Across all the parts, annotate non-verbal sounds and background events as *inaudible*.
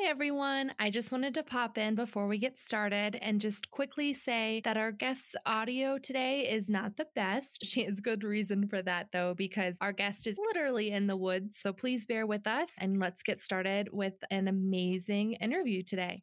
Hi, everyone. I just wanted to pop in before we get started and just quickly say that our guest's audio today is not the best. *laughs* She has good reason for that, though, because our guest is literally in the woods. So please bear with us and let's get started with an amazing interview today.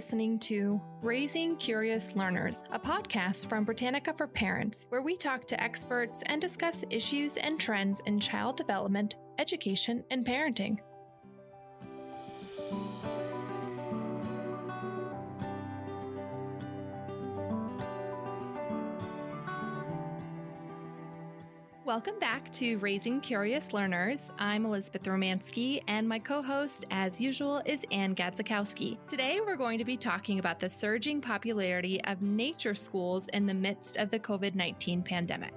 Listening to Raising Curious Learners, a podcast from Britannica for Parents, where we talk to experts and discuss issues and trends in child development, education, and parenting. Welcome back to Raising Curious Learners. I'm Elizabeth Romansky, and my co host, as usual, is Ann Gadzikowski. Today, we're going to be talking about the surging popularity of nature schools in the midst of the COVID 19 pandemic.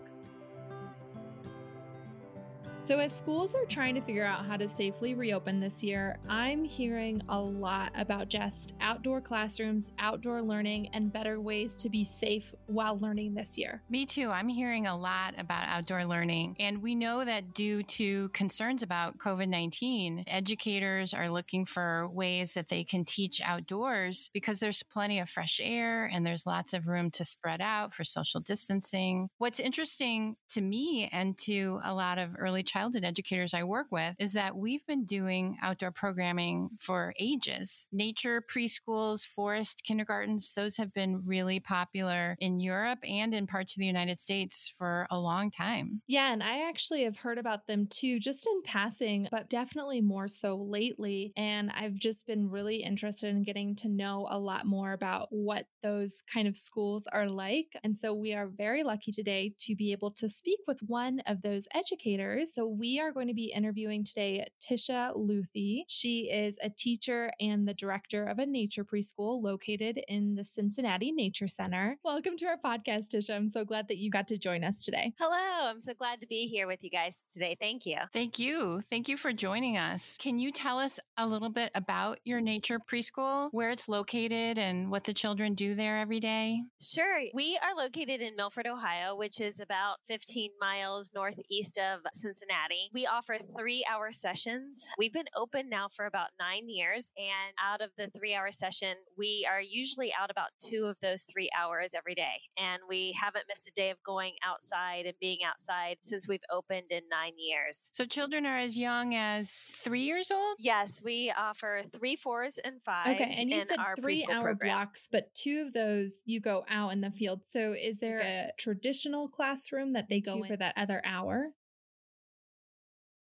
So, as schools are trying to figure out how to safely reopen this year, I'm hearing a lot about just outdoor classrooms, outdoor learning, and better ways to be safe while learning this year. Me too. I'm hearing a lot about outdoor learning. And we know that due to concerns about COVID 19, educators are looking for ways that they can teach outdoors because there's plenty of fresh air and there's lots of room to spread out for social distancing. What's interesting to me and to a lot of early childhood educators I work with is that we've been doing outdoor programming for ages. Nature preschools, forest kindergartens, those have been really popular in Europe and in parts of the United States for a long time. Yeah, and I actually have heard about them too, just in passing, but definitely more so lately. And I've just been really interested in getting to know a lot more about what those kind of schools are like. And so we are very lucky today to be able to speak with one of those educators. So we are going to be interviewing today Tisha Luthi. She is a teacher and the director of a nature preschool located in the Cincinnati Nature Center. Welcome to our podcast, Tisha. I'm so glad that you got to join us today. Hello. I'm so glad to be here with you guys today. Thank you. Thank you. Thank you for joining us. Can you tell us a little bit about your nature preschool, where it's located, and what the children do there every day? Sure. We are located in Milford, Ohio, which is about 15 miles northeast of Cincinnati. We offer three hour sessions. We've been open now for about nine years. And out of the three hour session, we are usually out about two of those three hours every day. And we haven't missed a day of going outside and being outside since we've opened in nine years. So children are as young as three years old? Yes, we offer three, fours, and fives. Okay, and you said three hour program. blocks, but two of those you go out in the field. So is there a traditional classroom that they go to for that other hour?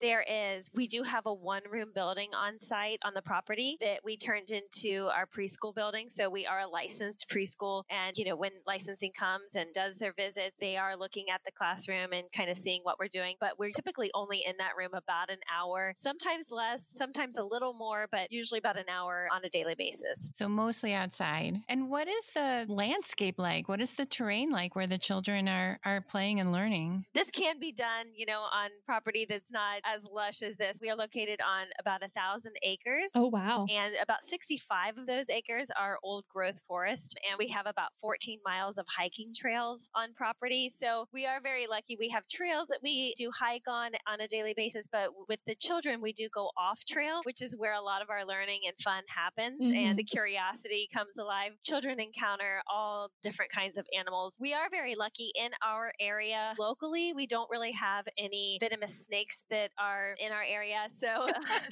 There is. We do have a one room building on site on the property that we turned into our preschool building. So we are a licensed preschool. And, you know, when licensing comes and does their visits, they are looking at the classroom and kind of seeing what we're doing. But we're typically only in that room about an hour, sometimes less, sometimes a little more, but usually about an hour on a daily basis. So mostly outside. And what is the landscape like? What is the terrain like where the children are, are playing and learning? This can be done, you know, on property that's not as lush as this. We are located on about a thousand acres. Oh, wow. And about 65 of those acres are old growth forest. And we have about 14 miles of hiking trails on property. So we are very lucky. We have trails that we do hike on on a daily basis. But with the children, we do go off trail, which is where a lot of our learning and fun happens. Mm-hmm. And the curiosity comes alive. Children encounter all different kinds of animals. We are very lucky in our area locally. We don't really have any venomous snakes that are in our area. So, *laughs*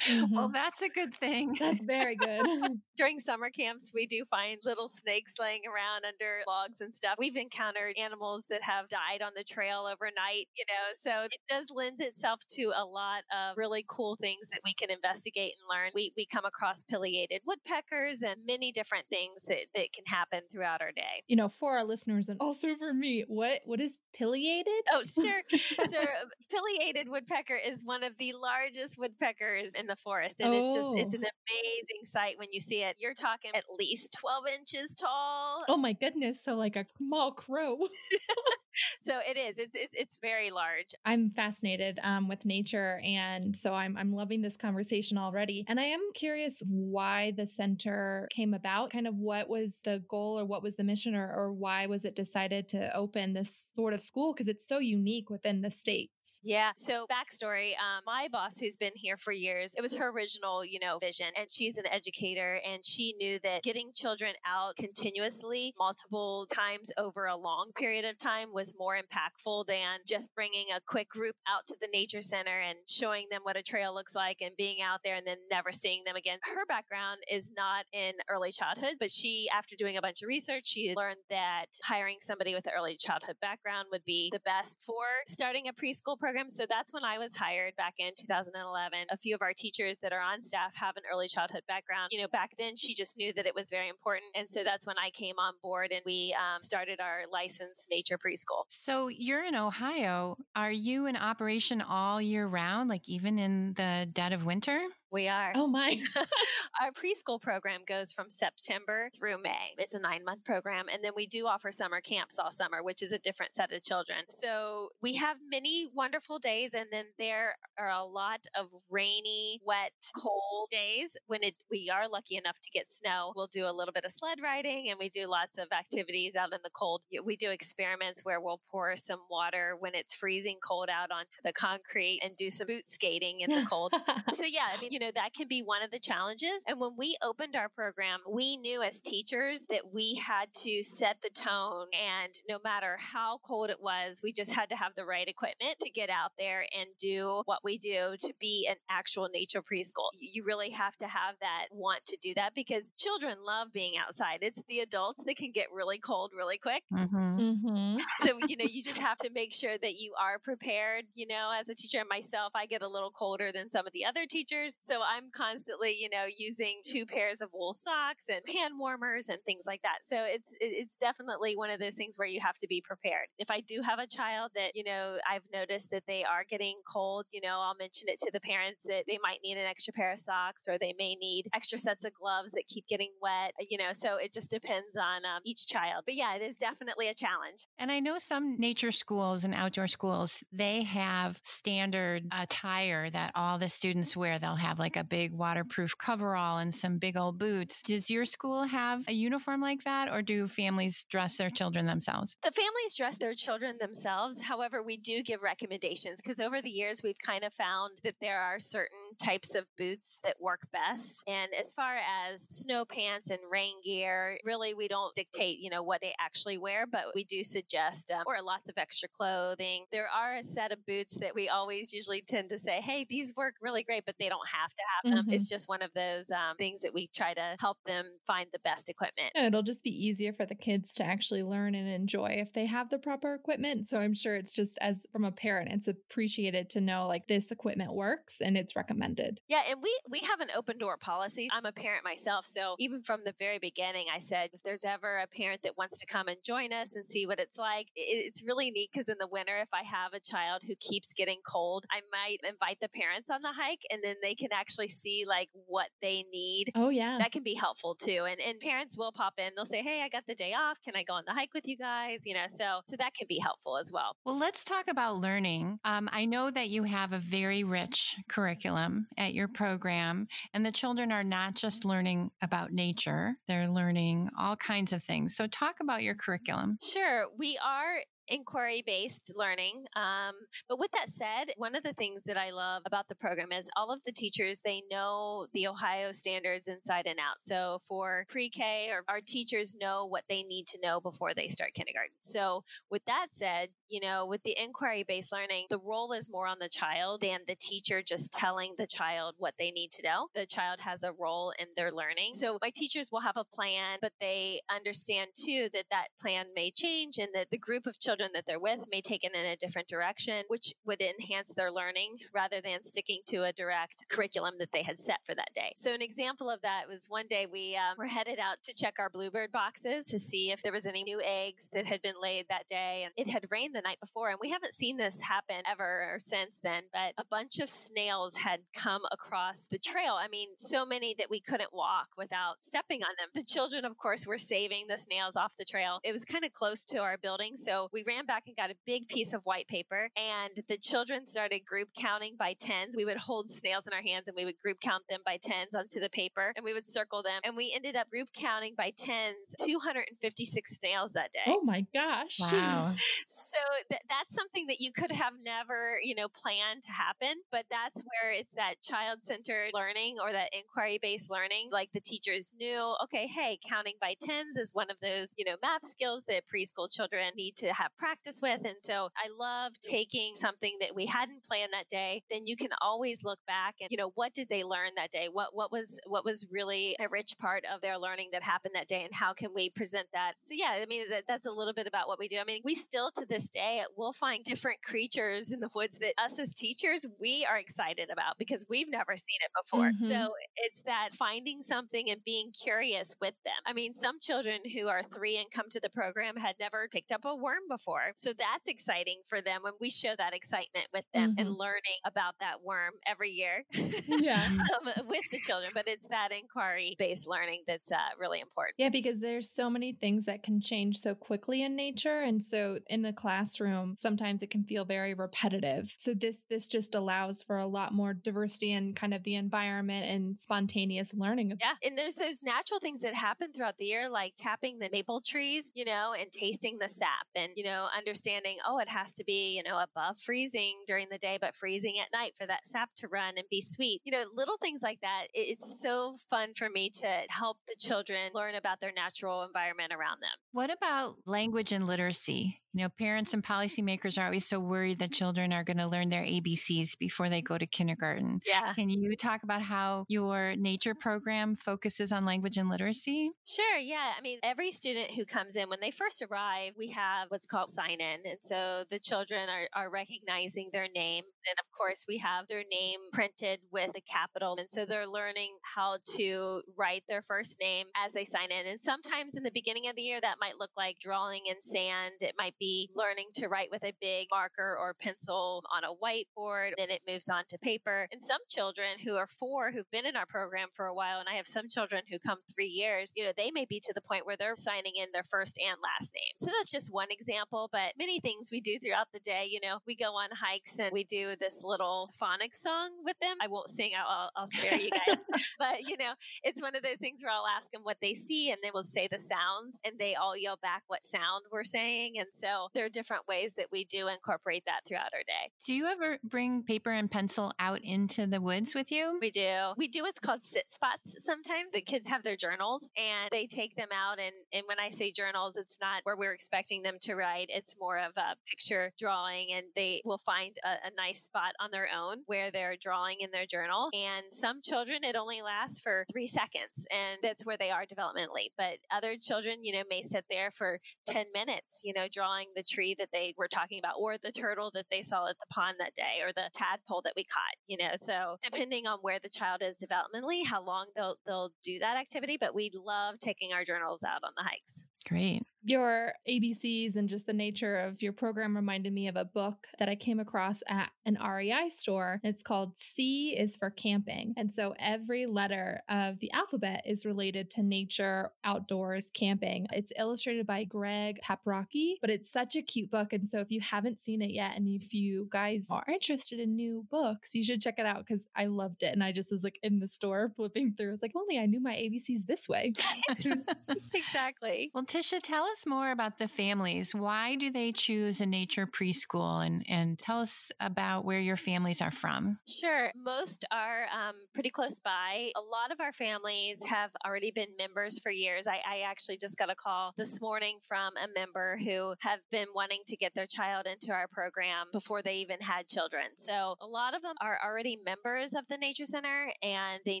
mm-hmm. well, that's a good thing. That's very good. *laughs* During summer camps, we do find little snakes laying around under logs and stuff. We've encountered animals that have died on the trail overnight, you know, so it does lend itself to a lot of really cool things that we can investigate and learn. We, we come across pileated woodpeckers and many different things that, that can happen throughout our day. You know, for our listeners and also for me, what, what is pileated? Oh, sure. *laughs* so pileated woodpecker is one of the largest woodpeckers in the forest. And oh. it's just, it's an oh. amazing sight when you see it. You're talking at least 12 inches tall. Oh my goodness. So like a small crow. *laughs* so it is. It's, it's, it's very large. I'm fascinated um, with nature, and so I'm I'm loving this conversation already. And I am curious why the center came about. Kind of what was the goal, or what was the mission, or, or why was it decided to open this sort of school? Because it's so unique within the states. Yeah. So backstory: um, my boss, who's been here for years, it was her original, you know, vision, and she's an educator, and she knew that getting children out continuously, multiple times over a long period of time, was more impactful than just bringing a quick group out to the nature center and showing them what a trail looks like and being out there and then never seeing them again. Her background is not in early childhood, but she, after doing a bunch of research, she learned that hiring somebody with an early childhood background would be the best for starting a preschool program. So that's when I was hired back in 2011. A few of our teachers that are on staff have an early childhood background. You know, back then she just knew that it was very important. And so that's when I came on board and we um, started our licensed nature preschool. So you're in Ohio. Are you in operation all year round, like even in the dead of winter? We are. Oh my. *laughs* Our preschool program goes from September through May. It's a nine month program. And then we do offer summer camps all summer, which is a different set of children. So we have many wonderful days. And then there are a lot of rainy, wet, cold days when it, we are lucky enough to get snow. We'll do a little bit of sled riding and we do lots of activities out in the cold. We do experiments where we'll pour some water when it's freezing cold out onto the concrete and do some boot skating in the cold. *laughs* so yeah, I mean, you know, that can be one of the challenges. And when we opened our program, we knew as teachers that we had to set the tone. And no matter how cold it was, we just had to have the right equipment to get out there and do what we do to be an actual nature preschool. You really have to have that want to do that because children love being outside. It's the adults that can get really cold really quick. Mm-hmm. Mm-hmm. *laughs* So, you know, you just have to make sure that you are prepared. You know, as a teacher myself, I get a little colder than some of the other teachers. So I'm constantly, you know, using two pairs of wool socks and hand warmers and things like that. So it's it's definitely one of those things where you have to be prepared. If I do have a child that, you know, I've noticed that they are getting cold, you know, I'll mention it to the parents that they might need an extra pair of socks or they may need extra sets of gloves that keep getting wet, you know, so it just depends on um, each child. But yeah, it is definitely a challenge. And I know some nature schools and outdoor schools, they have standard attire that all the students wear. They'll have like a big waterproof coverall and some big old boots. Does your school have a uniform like that, or do families dress their children themselves? The families dress their children themselves. However, we do give recommendations because over the years we've kind of found that there are certain types of boots that work best. And as far as snow pants and rain gear, really we don't dictate, you know, what they actually wear, but we do suggest um, or lots of extra clothing. There are a set of boots that we always usually tend to say, hey, these work really great, but they don't have to have them. Mhm. It's just one of those um, things that we try to help them find the best equipment. No, it'll just be easier for the kids to actually learn and enjoy if they have the proper equipment. So I'm sure it's just as from a parent, it's appreciated to know like this equipment works and it's recommended. Yeah, and we we have an open door policy. I'm a parent myself, so even from the very beginning, I said if there's ever a parent that wants to come and join us and see what it's like, it, it's really neat because in the winter, if I have a child who keeps getting cold, I might invite the parents on the hike, and then they can actually see like what they need. Oh yeah. That can be helpful too, and and parents will pop in. They'll say, "Hey, I got the day off. Can I go on the hike with you guys?" You know, so so that can be helpful as well. Well, let's talk about learning. Um, I know that you have a very rich curriculum at your program, and the children are not just learning about nature, they're learning all kinds of things. So, talk about your curriculum. Sure. We are inquiry based learning. Um, but with that said, one of the things that I love about the program is all of the teachers, they know the Ohio standards inside and out. So for pre K, or our teachers know what they need to know before they start kindergarten. So with that said, you know, with the inquiry based learning, the role is more on the child than the teacher just telling the child what they need to know. The child has a role in their learning. So my teachers will have a plan, but they understand too that that plan may change and that the group of children that they're with may take it in a different direction, which would enhance their learning rather than sticking to a direct curriculum that they had set for that day. So an example of that was one day we um, were headed out to check our bluebird boxes to see if there was any new eggs that had been laid that day. And it had rained the night before, and we haven't seen this happen ever since then, but a bunch of snails had come across the trail. I mean, so many that we couldn't walk without stepping on them. The children, of course, were saving the snails off the trail. It was kind of close to our building, so we we ran back and got a big piece of white paper and the children started group counting by tens. We would hold snails in our hands and we would group count them by tens onto the paper and we would circle them. And we ended up group counting by tens 256 snails that day. Oh my gosh. Wow. *laughs* so th- that's something that you could have never, you know, planned to happen. But that's where it's that child centered learning or that inquiry based learning. Like the teachers knew, okay, hey, counting by tens is one of those, you know, math skills that preschool children need to have practice with. And so I love taking something that we hadn't planned that day. Then you can always look back and, you know, what did they learn that day? What, what was, what was really a rich part of their learning that happened that day? And how can we present that? So yeah, I mean, that, that's a little bit about what we do. I mean, we still to this day, we'll find different creatures in the woods that us as teachers, we are excited about because we've never seen it before. Mm-hmm. So it's that finding something and being curious with them. I mean, some children who are three and come to the program had never picked up a worm before. So that's exciting for them when we show that excitement with them mm-hmm. and learning about that worm every year *laughs* yeah. um, with the children. But it's that inquiry based learning that's uh, really important. Yeah, because there's so many things that can change so quickly in nature. And so in the classroom, sometimes it can feel very repetitive. So this this just allows for a lot more diversity in kind of the environment and spontaneous learning. Yeah. And there's those natural things that happen throughout the year, like tapping the maple trees, you know, and tasting the sap and, you know, understanding, oh, it has to be, you know, above freezing during the day, but freezing at night for that sap to run and be sweet. You know, little things like that. It's so fun for me to help the children learn about their natural environment around them. What about language and literacy? You know, parents and policymakers are always so worried that children are going to learn their ABCs before they go to kindergarten. Yeah. Can you talk about how your nature program focuses on language and literacy? Sure. Yeah. I mean, every student who comes in, when they first arrive, we have what's called sign in. And so the children are, are recognizing their name. And of course, we have their name printed with a capital. And so they're learning how to write their first name as they sign in. And sometimes in the beginning of the year, that might look like drawing in sand. It might be learning to write with a big marker or pencil on a whiteboard. Then it moves on to paper. And some children who are four who've been in our program for a while, and I have some children who come three years, you know, they may be to the point where they're signing in their first and last name. So that's just one example, but many things we do throughout the day. You know, we go on hikes and we do this little phonics song with them. I won't sing, I'll, I'll spare you guys. *laughs* *laughs* but, you know, it's one of those things where I'll ask them what they see and then we'll say the sounds and they all yell back what sound we're saying. And so so there are different ways that we do incorporate that throughout our day. Do you ever bring paper and pencil out into the woods with you? We do. We do what's called sit spots sometimes. The kids have their journals and they take them out. And, and when I say journals, it's not where we're expecting them to write. It's more of a picture drawing and they will find a, a nice spot on their own where they're drawing in their journal. And some children, it only lasts for three seconds and that's where they are developmentally. But other children, you know, may sit there for 10 minutes, you know, drawing the tree that they were talking about or the turtle that they saw at the pond that day or the tadpole that we caught, you know. So depending on where the child is developmentally, how long they'll they'll do that activity, but we love taking our journals out on the hikes. Great your ABCs and just the nature of your program reminded me of a book that I came across at an REI store. It's called C is for camping. And so every letter of the alphabet is related to nature, outdoors, camping. It's illustrated by Greg Paprocki, but it's such a cute book. And so if you haven't seen it yet, and if you guys are interested in new books, you should check it out because I loved it. And I just was like in the store flipping through. It's like, only I knew my ABCs this way. *laughs* *laughs* exactly. Well, Tisha, tell us us more about the families. Why do they choose a nature preschool? And, and tell us about where your families are from. Sure. Most are um, pretty close by. A lot of our families have already been members for years. I, I actually just got a call this morning from a member who have been wanting to get their child into our program before they even had children. So a lot of them are already members of the Nature Center and they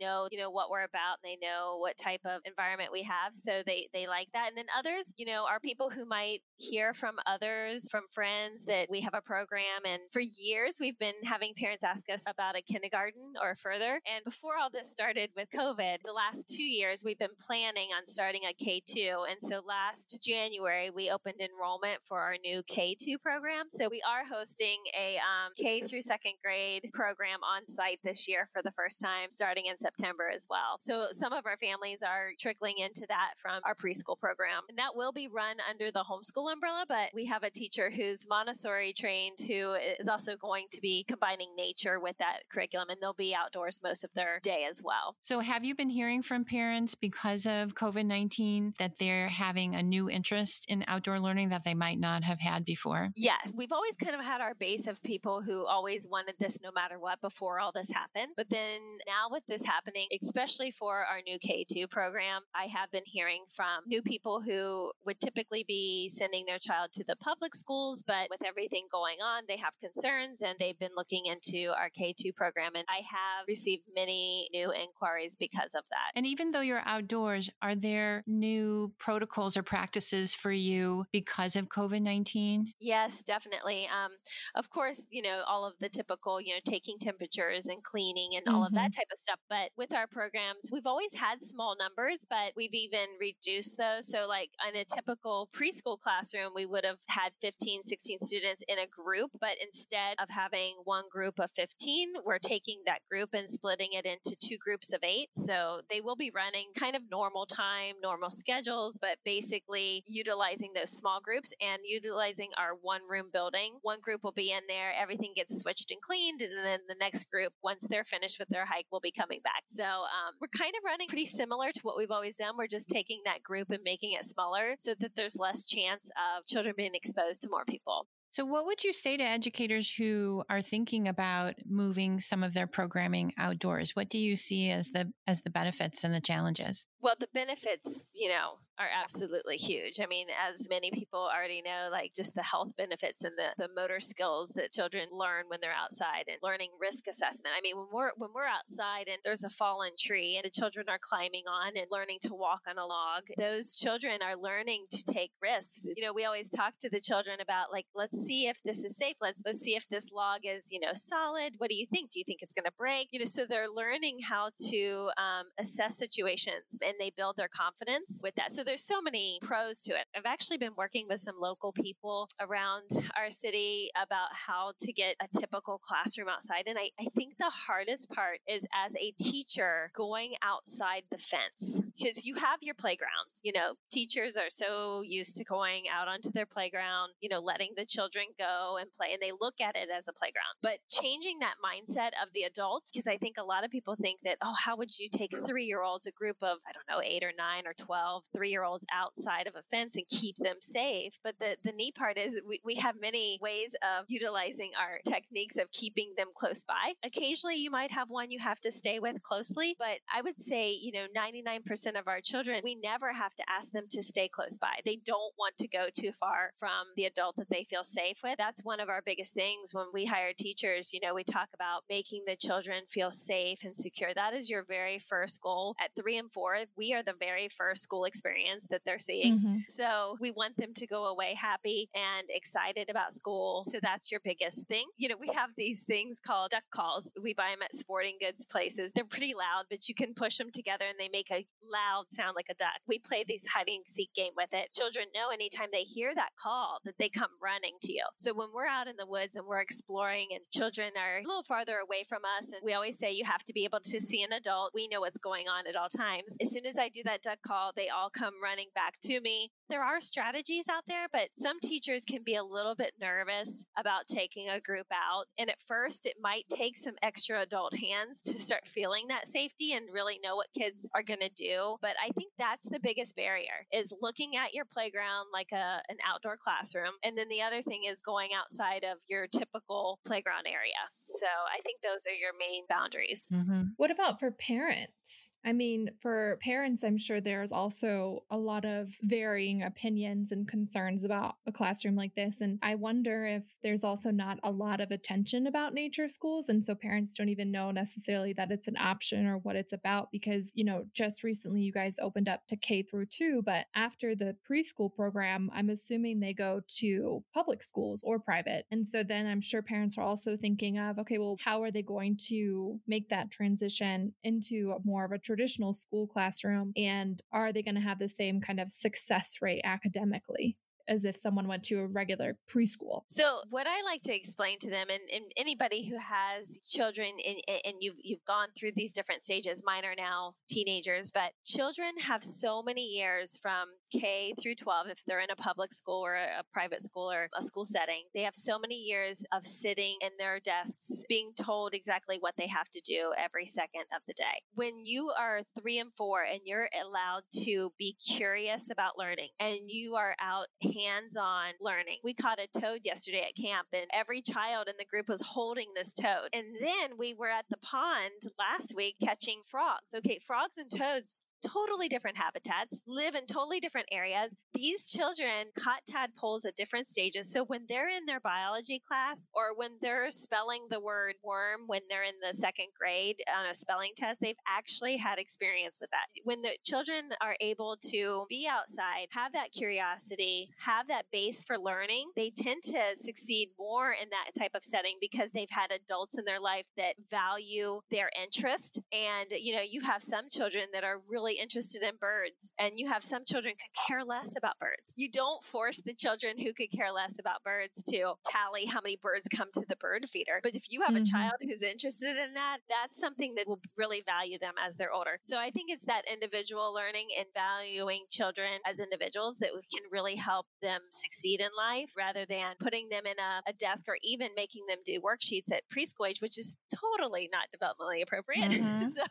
know, you know, what we're about and they know what type of environment we have. So they, they like that. And then others, you know, know, are people who might hear from others, from friends that we have a program. And for years, we've been having parents ask us about a kindergarten or further. And before all this started with COVID, the last two years, we've been planning on starting a K2. And so last January, we opened enrollment for our new K2 program. So we are hosting a um, K through second grade program on site this year for the first time, starting in September as well. So some of our families are trickling into that from our preschool program. And that will be we run under the homeschool umbrella, but we have a teacher who's Montessori trained who is also going to be combining nature with that curriculum and they'll be outdoors most of their day as well. So, have you been hearing from parents because of COVID 19 that they're having a new interest in outdoor learning that they might not have had before? Yes. We've always kind of had our base of people who always wanted this no matter what before all this happened. But then now with this happening, especially for our new K2 program, I have been hearing from new people who would typically be sending their child to the public schools, but with everything going on, they have concerns and they've been looking into our K2 program. And I have received many new inquiries because of that. And even though you're outdoors, are there new protocols or practices for you because of COVID 19? Yes, definitely. Um, of course, you know, all of the typical, you know, taking temperatures and cleaning and mm-hmm. all of that mm-hmm. type of stuff. But with our programs, we've always had small numbers, but we've even reduced those. So, like in a typical preschool classroom, we would have had 15, 16 students in a group. But instead of having one group of 15, we're taking that group and splitting it into two groups of eight. So they will be running kind of normal time, normal schedules, but basically utilizing those small groups and utilizing our one room building. One group will be in there, everything gets switched and cleaned. And then the next group, once they're finished with their hike, will be coming back. So um, we're kind of running pretty similar to what we've always done. We're just taking that group and making it smaller so that there's less chance of children being exposed to more people. So, what would you say to educators who are thinking about moving some of their programming outdoors? What do you see as the as the benefits and the challenges? Well, the benefits, you know, are absolutely huge. I mean, as many people already know, like just the health benefits and the, the motor skills that children learn when they're outside and learning risk assessment. I mean, when we're when we're outside and there's a fallen tree and the children are climbing on and learning to walk on a log, those children are learning to take risks. You know, we always talk to the children about like, let's see if this is safe. Let's let's see if this log is, you know, solid. What do you think? Do you think it's going to break? You know, so they're learning how to um, assess situations and they build their confidence with that. So there's so many pros to it. I've actually been working with some local people around our city about how to get a typical classroom outside. And I, I think the hardest part is as a teacher going outside the fence because you have your playground. You know, teachers are so used to going out onto their playground, you know, letting the children go and play and they look at it as a playground. But changing that mindset of the adults, because I think a lot of people think that, oh, how would you take three year olds, a group of, I don't know, eight or nine or 12 three year olds outside of a fence and keep them safe. But the, the neat part is we, we have many ways of utilizing our techniques of keeping them close by. Occasionally you might have one you have to stay with closely, but I would say, you know, 99% of our children, we never have to ask them to stay close by. They don't want to go too far from the adult that they feel safe with. That's one of our biggest things when we hire teachers. You know, we talk about making the children feel safe and secure. That is your very first goal. At three and four, we are the very first school experience that they're seeing. Mm-hmm. So we want them to go away happy and excited about school. So that's your biggest thing. You know, we have these things called duck calls. We buy them at sporting goods places. They're pretty loud, but you can push them together and they make a loud sound like a duck. We play these hiding seek game with it. Children know anytime they hear that call that they come running to you. So when we're out in the woods and we're exploring and children are a little farther away from us and we always say you have to be able to see an adult. We know what's going on at all times. As soon as I do that duck call, they all come running back to me. There are strategies out there, but some teachers can be a little bit nervous about taking a group out. And at first, it might take some extra adult hands to start feeling that safety and really know what kids are going to do. But I think that's the biggest barrier is looking at your playground like a, an outdoor classroom. And then the other thing is going outside of your typical playground area. So I think those are your main boundaries. Mm-hmm. What about for parents? I mean, for parents, I'm sure there's also a lot of varying opinions and concerns about a classroom like this. And I wonder if there's also not a lot of attention about nature schools. And so parents don't even know necessarily that it's an option or what it's about because, you know, just recently you guys opened up to K through two, but after the preschool program, I'm assuming they go to public schools or private. And so then I'm sure parents are also thinking of, okay, well, how are they going to make that transition into more of a traditional school classroom? And are they going to have the same kind of success rate academically? As if someone went to a regular preschool. So, what I like to explain to them, and, and anybody who has children and, and you've you've gone through these different stages, mine are now teenagers, but children have so many years from K through 12, if they're in a public school or a private school or a school setting, they have so many years of sitting in their desks being told exactly what they have to do every second of the day. When you are three and four and you're allowed to be curious about learning and you are out hands on learning, we caught a toad yesterday at camp and every child in the group was holding this toad. And then we were at the pond last week catching frogs. Okay, frogs and toads totally different habitats, live in totally different areas. These children caught tadpoles at different stages. So when they're in their biology class or when they're spelling the word worm when they're in the second grade on a spelling test, they've actually had experience with that. When the children are able to be outside, have that curiosity, have that base for learning, they tend to succeed more in that type of setting because they've had adults in their life that value their interest. And, you know, you have some children that are really interested in birds and you have some children could care less about birds. You don't force the children who could care less about birds to tally how many birds come to the bird feeder. But if you have mm-hmm. a child who's interested in that, that's something that will really value them as they're older. So I think it's that individual learning and valuing children as individuals that can really help them succeed in life rather than putting them in a, a desk or even making them do worksheets at preschool age, which is totally not developmentally appropriate. *laughs* Mm-hmm. so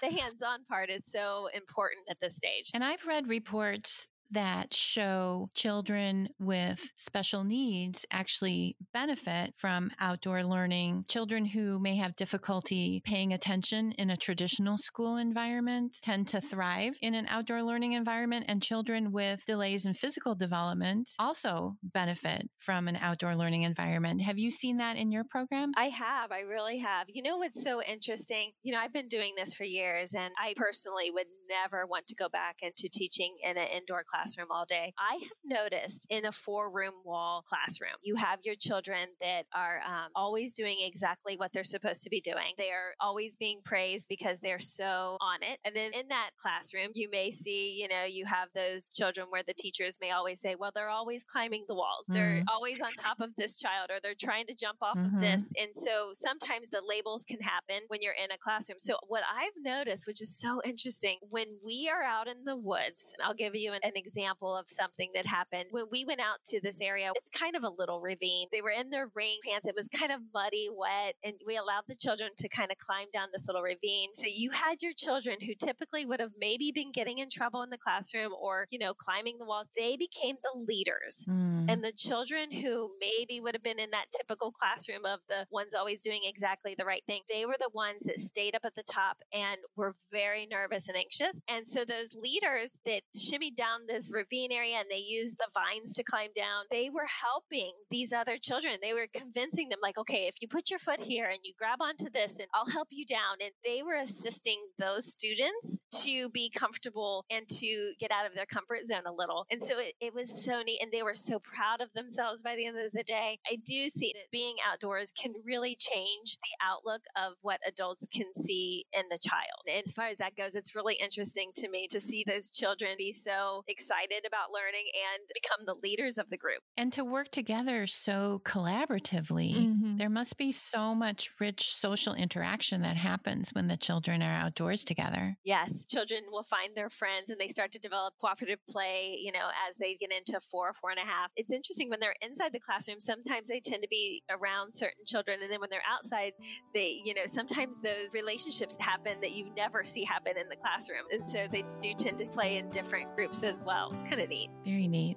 the hands on part is so important important at this stage. And I've read reports that show children with special needs actually benefit from outdoor learning. Children who may have difficulty paying attention in a traditional school environment tend to thrive in an outdoor learning environment, and children with delays in physical development also benefit from an outdoor learning environment. Have you seen that in your program? I have. I really have. You know what's so interesting? You know, I've been doing this for years, and I personally would never want to go back into teaching in an indoor class classroom all day. I have noticed in a four room wall classroom, you have your children that are um, always doing exactly what they're supposed to be doing. They are always being praised because they're so on it. And then in that classroom, you may see, you know, you have those children where the teachers may always say, well, they're always climbing the walls. Mm-hmm. They're always on top of this child or they're trying to jump off mm-hmm. of this. And so sometimes the labels can happen when you're in a classroom. So what I've noticed, which is so interesting, when we are out in the woods, I'll give you an, an example example of something that happened when we went out to this area. It's kind of a little ravine. They were in their rain pants. It was kind of muddy, wet, and we allowed the children to kind of climb down this little ravine. So you had your children who typically would have maybe been getting in trouble in the classroom or, you know, climbing the walls. They became the leaders. Mm. And the children who maybe would have been in that typical classroom of the ones always doing exactly the right thing, they were the ones that stayed up at the top and were very nervous and anxious. And so those leaders that shimmied down this ravine area and they used the vines to climb down. They were helping these other children. They were convincing them, like, okay, if you put your foot here and you grab onto this and I'll help you down. And they were assisting those students to be comfortable and to get out of their comfort zone a little. And so it, it was so neat. And they were so proud of themselves by the end of the day. I do see that being outdoors can really change the outlook of what adults can see in the child. And as far as that goes, it's really interesting to me to see those children be so excited excited about learning and become the leaders of the group. And to work together so collaboratively. Mm-hmm. There mm-hmm. must be so much rich social interaction that happens when the children are outdoors together. Yes, children will find their friends and they start to develop cooperative play, you know, as they get into four, four and a half. It's interesting when they're inside the classroom, sometimes they tend to be around certain children. And then when they're outside, they, you know, sometimes those relationships happen that you never see happen in the classroom. And so they do tend to play in different groups as well. It's kind of neat. Very neat.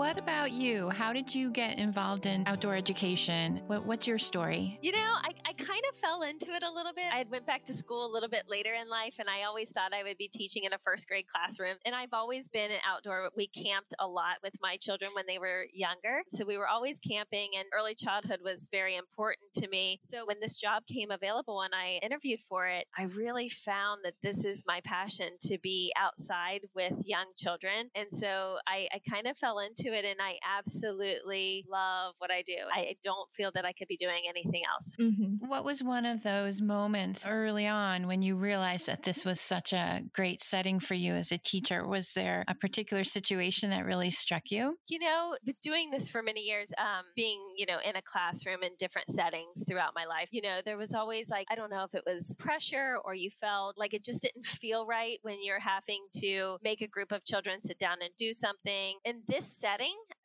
what about you? How did you get involved in outdoor education? What, what's your story? You know, I, I kind of fell into it a little bit. I went back to school a little bit later in life, and I always thought I would be teaching in a first grade classroom. And I've always been an outdoor. We camped a lot with my children when they were younger. So we were always camping, and early childhood was very important to me. So when this job came available and I interviewed for it, I really found that this is my passion to be outside with young children. And so I, I kind of fell into it, and I absolutely love what I do. I don't feel that I could be doing anything else. Mm-hmm. What was one of those moments early on when you realized that this was such a great setting for you as a teacher? Was there a particular situation that really struck you? You know, doing this for many years, um, being, you know, in a classroom in different settings throughout my life, you know, there was always like, I don't know if it was pressure or you felt like it just didn't feel right when you're having to make a group of children sit down and do something. In this setting,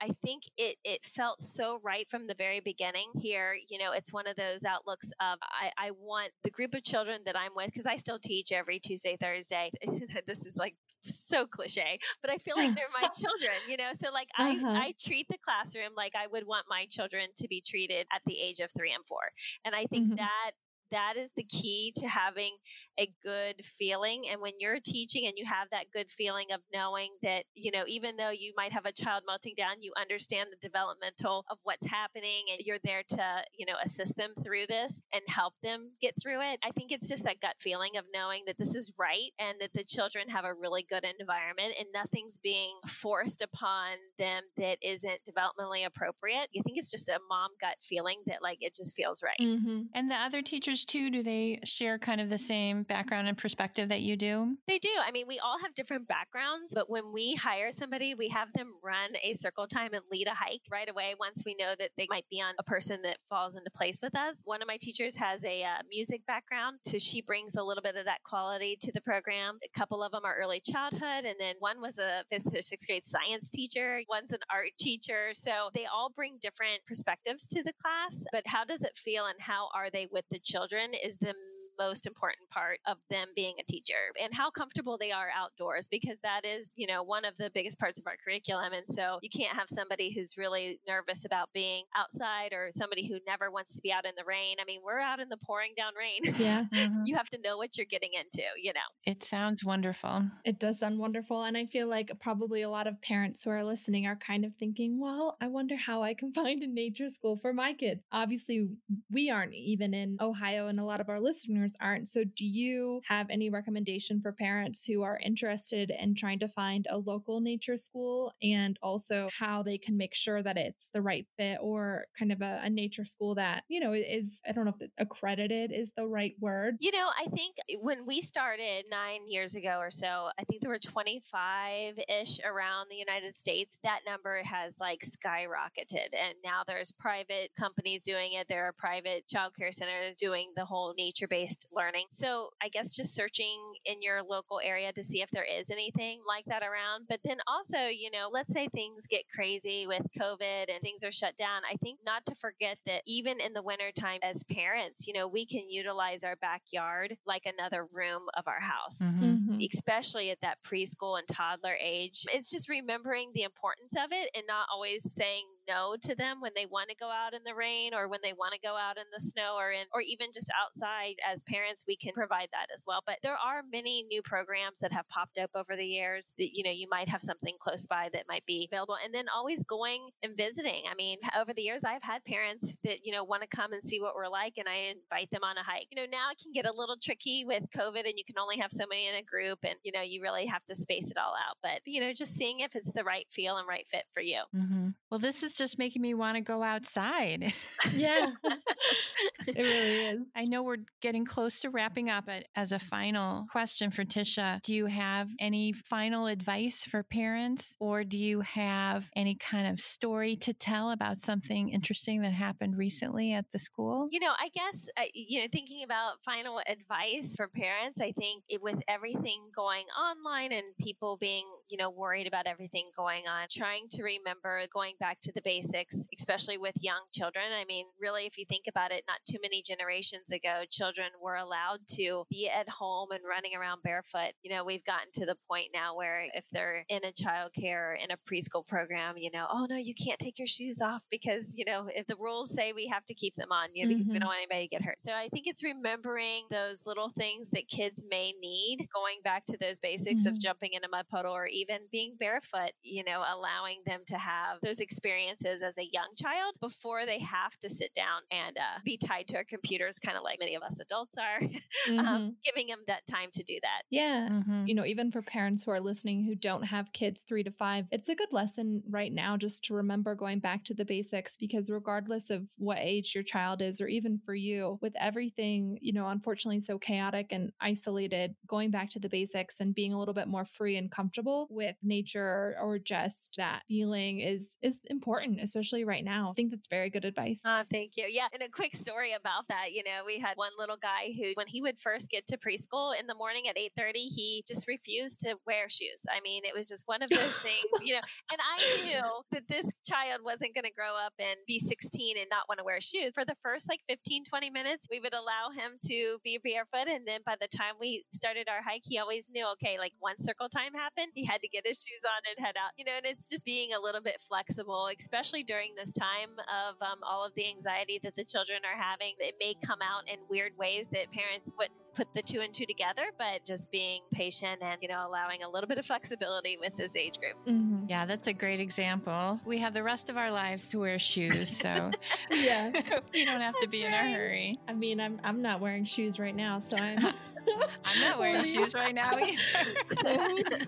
I think it, it felt so right from the very beginning here. You know, it's one of those outlooks of I, I want the group of children that I'm with, because I still teach every Tuesday, Thursday. *laughs* this is like so cliche, but I feel like they're my *laughs* children, you know? So like uh-huh. I, I treat the classroom like I would want my children to be treated at the age of three and four. And I think mm-hmm. that that is the key to having a good feeling. And when you're teaching and you have that good feeling of knowing that, you know, even though you might have a child melting down, you understand the developmental of what's happening and you're there to, you know, assist them through this and help them get through it. I think it's just that gut feeling of knowing that this is right and that the children have a really good environment and nothing's being forced upon them that isn't developmentally appropriate. I think it's just a mom gut feeling that like it just feels right. Mm-hmm. And the other teachers too, do they share kind of the same background and perspective that you do? They do. I mean, we all have different backgrounds, but when we hire somebody, we have them run a circle time and lead a hike right away once we know that they might be on a person that falls into place with us. One of my teachers has a uh, music background, so she brings a little bit of that quality to the program. A couple of them are early childhood, and then one was a fifth or sixth grade science teacher, one's an art teacher. So they all bring different perspectives to the class, but how does it feel and how are they with the children? Children is the most important part of them being a teacher and how comfortable they are outdoors because that is, you know, one of the biggest parts of our curriculum. And so you can't have somebody who's really nervous about being outside or somebody who never wants to be out in the rain. I mean, we're out in the pouring down rain. Yeah. *laughs* Mm-hmm. you have to know what you're getting into, you know. It sounds wonderful. It does sound wonderful. And I feel like probably a lot of parents who are listening are kind of thinking, well, I wonder how I can *laughs* find a nature school for my kids. Obviously, we aren't even in Ohio, and a lot of our listeners aren't. So, do you have any recommendation for parents who are interested in trying to find a local nature school and also how they can make sure that it's the right fit or kind of a, a nature school that, you know, is, I don't know if accredited is the right word? You know, I think when we started nine years ago or so, I think there were 25 ish around the United States. That number has like skyrocketed. And now there's private companies doing it. There are private childcare centers doing the whole nature based based learning. So I guess just searching in your local area to see if there is anything like that around. But then also, you know, let's say things get crazy with COVID and things are shut down. I think not to forget that even in the wintertime as parents, you know, we can utilize our backyard like another room of our house, mm-hmm. Mm-hmm. especially at that preschool and toddler age. It's just remembering the importance of it and not always saying no to them when they want to go out in the rain or when they want to go out in the snow or in or even just outside as parents we can provide that as well. But there are many new programs that have popped up over the years that you know you might have something close by that might be available. And then always going and visiting. I mean over the years i've had parents that you know want to come and see what we're like and i invite them on a hike. You know now it can get a little tricky with covid and you can only have so many in a group and you know you really have to space it all out. But you know just seeing if it's the right feel and right fit for you. Mm-hmm. well this is just making me want to go outside. Yeah, *laughs* *laughs* it really is. I know we're getting close to wrapping up, but as a final question for Tisha, do you have any final advice for parents or do you have any kind of story to tell about something interesting that happened recently at the school? You know, I guess, uh, you know, thinking about final advice for parents, I think it, with everything going online and people being, you know, worried about everything going on, trying to remember going back to the basics, especially with young children. I mean, really, if you think about it, not too too many generations ago, children were allowed to be at home and running around barefoot. You know, we've gotten to the point now where if they're in a childcare or in a preschool program, you know, oh no, you can't take your shoes off because, you know, if the rules say we have to keep them on, you know, because mm-hmm. we don't want anybody to get hurt. So I think it's remembering those little things that kids may need, going back to those basics mm-hmm. of jumping in a mud puddle or even being barefoot, you know, allowing them to have those experiences as a young child before they have to sit down and uh, be tied to our computers, kind of like many of us adults are, *laughs* um, mm-hmm. um, giving them that time to do that. Yeah. Mm-hmm. You know, even for parents who are listening who don't have kids three to five, it's a good lesson right now just to remember going back to the basics because regardless of what age your child is, or even for you, with everything, you know, unfortunately so chaotic and isolated, going back to the basics and being a little bit more free and comfortable with nature or just that feeling is is important, especially right now. I think that's very good advice. Uh, thank you. Yeah. And a quick story about that, you know, we had one little guy who when he would first get to preschool in the morning at 8:30, he just refused to wear shoes. I mean, it was just one of those things, you know, *laughs* and I knew that this child wasn't going to grow up and be 16 and not want to wear shoes. For the first like 15, 20 minutes, we would allow him to be barefoot. And then by the time we started our hike, he always knew, okay, like one circle time happened, he had to get his shoes on and head out, you know, and it's just being a little bit flexible, especially during this time of um, all of the anxiety that the children are having. It may come out in weird ways that parents wouldn't put the two and two together, but just being patient and, you know, allowing a little bit of flexibility with this age group. Mm-hmm. Yeah, that's a great example. We have the rest of our lives to wear shoes, so *laughs* *laughs* yeah, we don't have to be in a hurry. I mean, I'm I'm not wearing shoes right now, so I'm *laughs* I'm not wearing shoes right now either.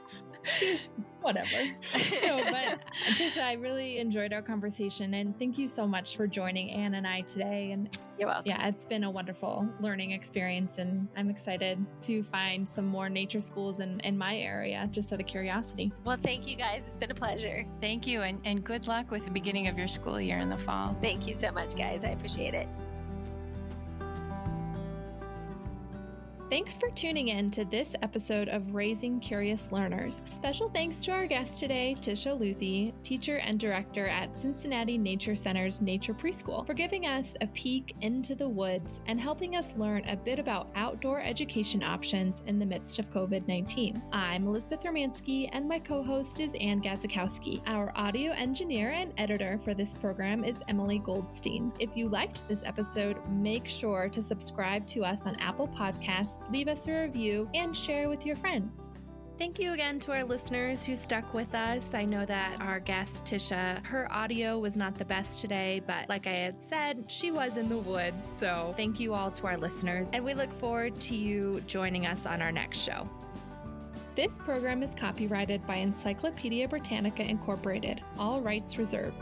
Whatever. *laughs* no, but Tisha, I really enjoyed our conversation and thank you so much for joining Ann and I today. And you're welcome. Yeah, it's been a wonderful learning experience and I'm excited to find some more nature schools in, in my area just out of curiosity. Well, thank you guys. It's been a pleasure. Thank you and, and good luck with the beginning of your school year in the fall. Thank you so much, guys. I appreciate it. Thanks for tuning in to this episode of Raising Curious Learners. Special thanks to our guest today, Tisha Luthi, teacher and director at Cincinnati Nature Center's Nature Preschool, for giving us a peek into the woods and helping us learn a bit about outdoor education options in the midst of COVID 19. I'm Elizabeth Romanski, and my co host is Ann Gadzikowski. Our audio engineer and editor for this program is Emily Goldstein. If you liked this episode, make sure to subscribe to us on Apple Podcasts leave us a review, and share with your friends. Thank you again to our listeners who stuck with us. I know that our guest, Tisha, her audio was not the best today, but like I had said, she was in the woods. So thank you all to our listeners, and we look forward to you joining us on our next show. This program is copyrighted by Encyclopedia Britannica Incorporated, all rights reserved.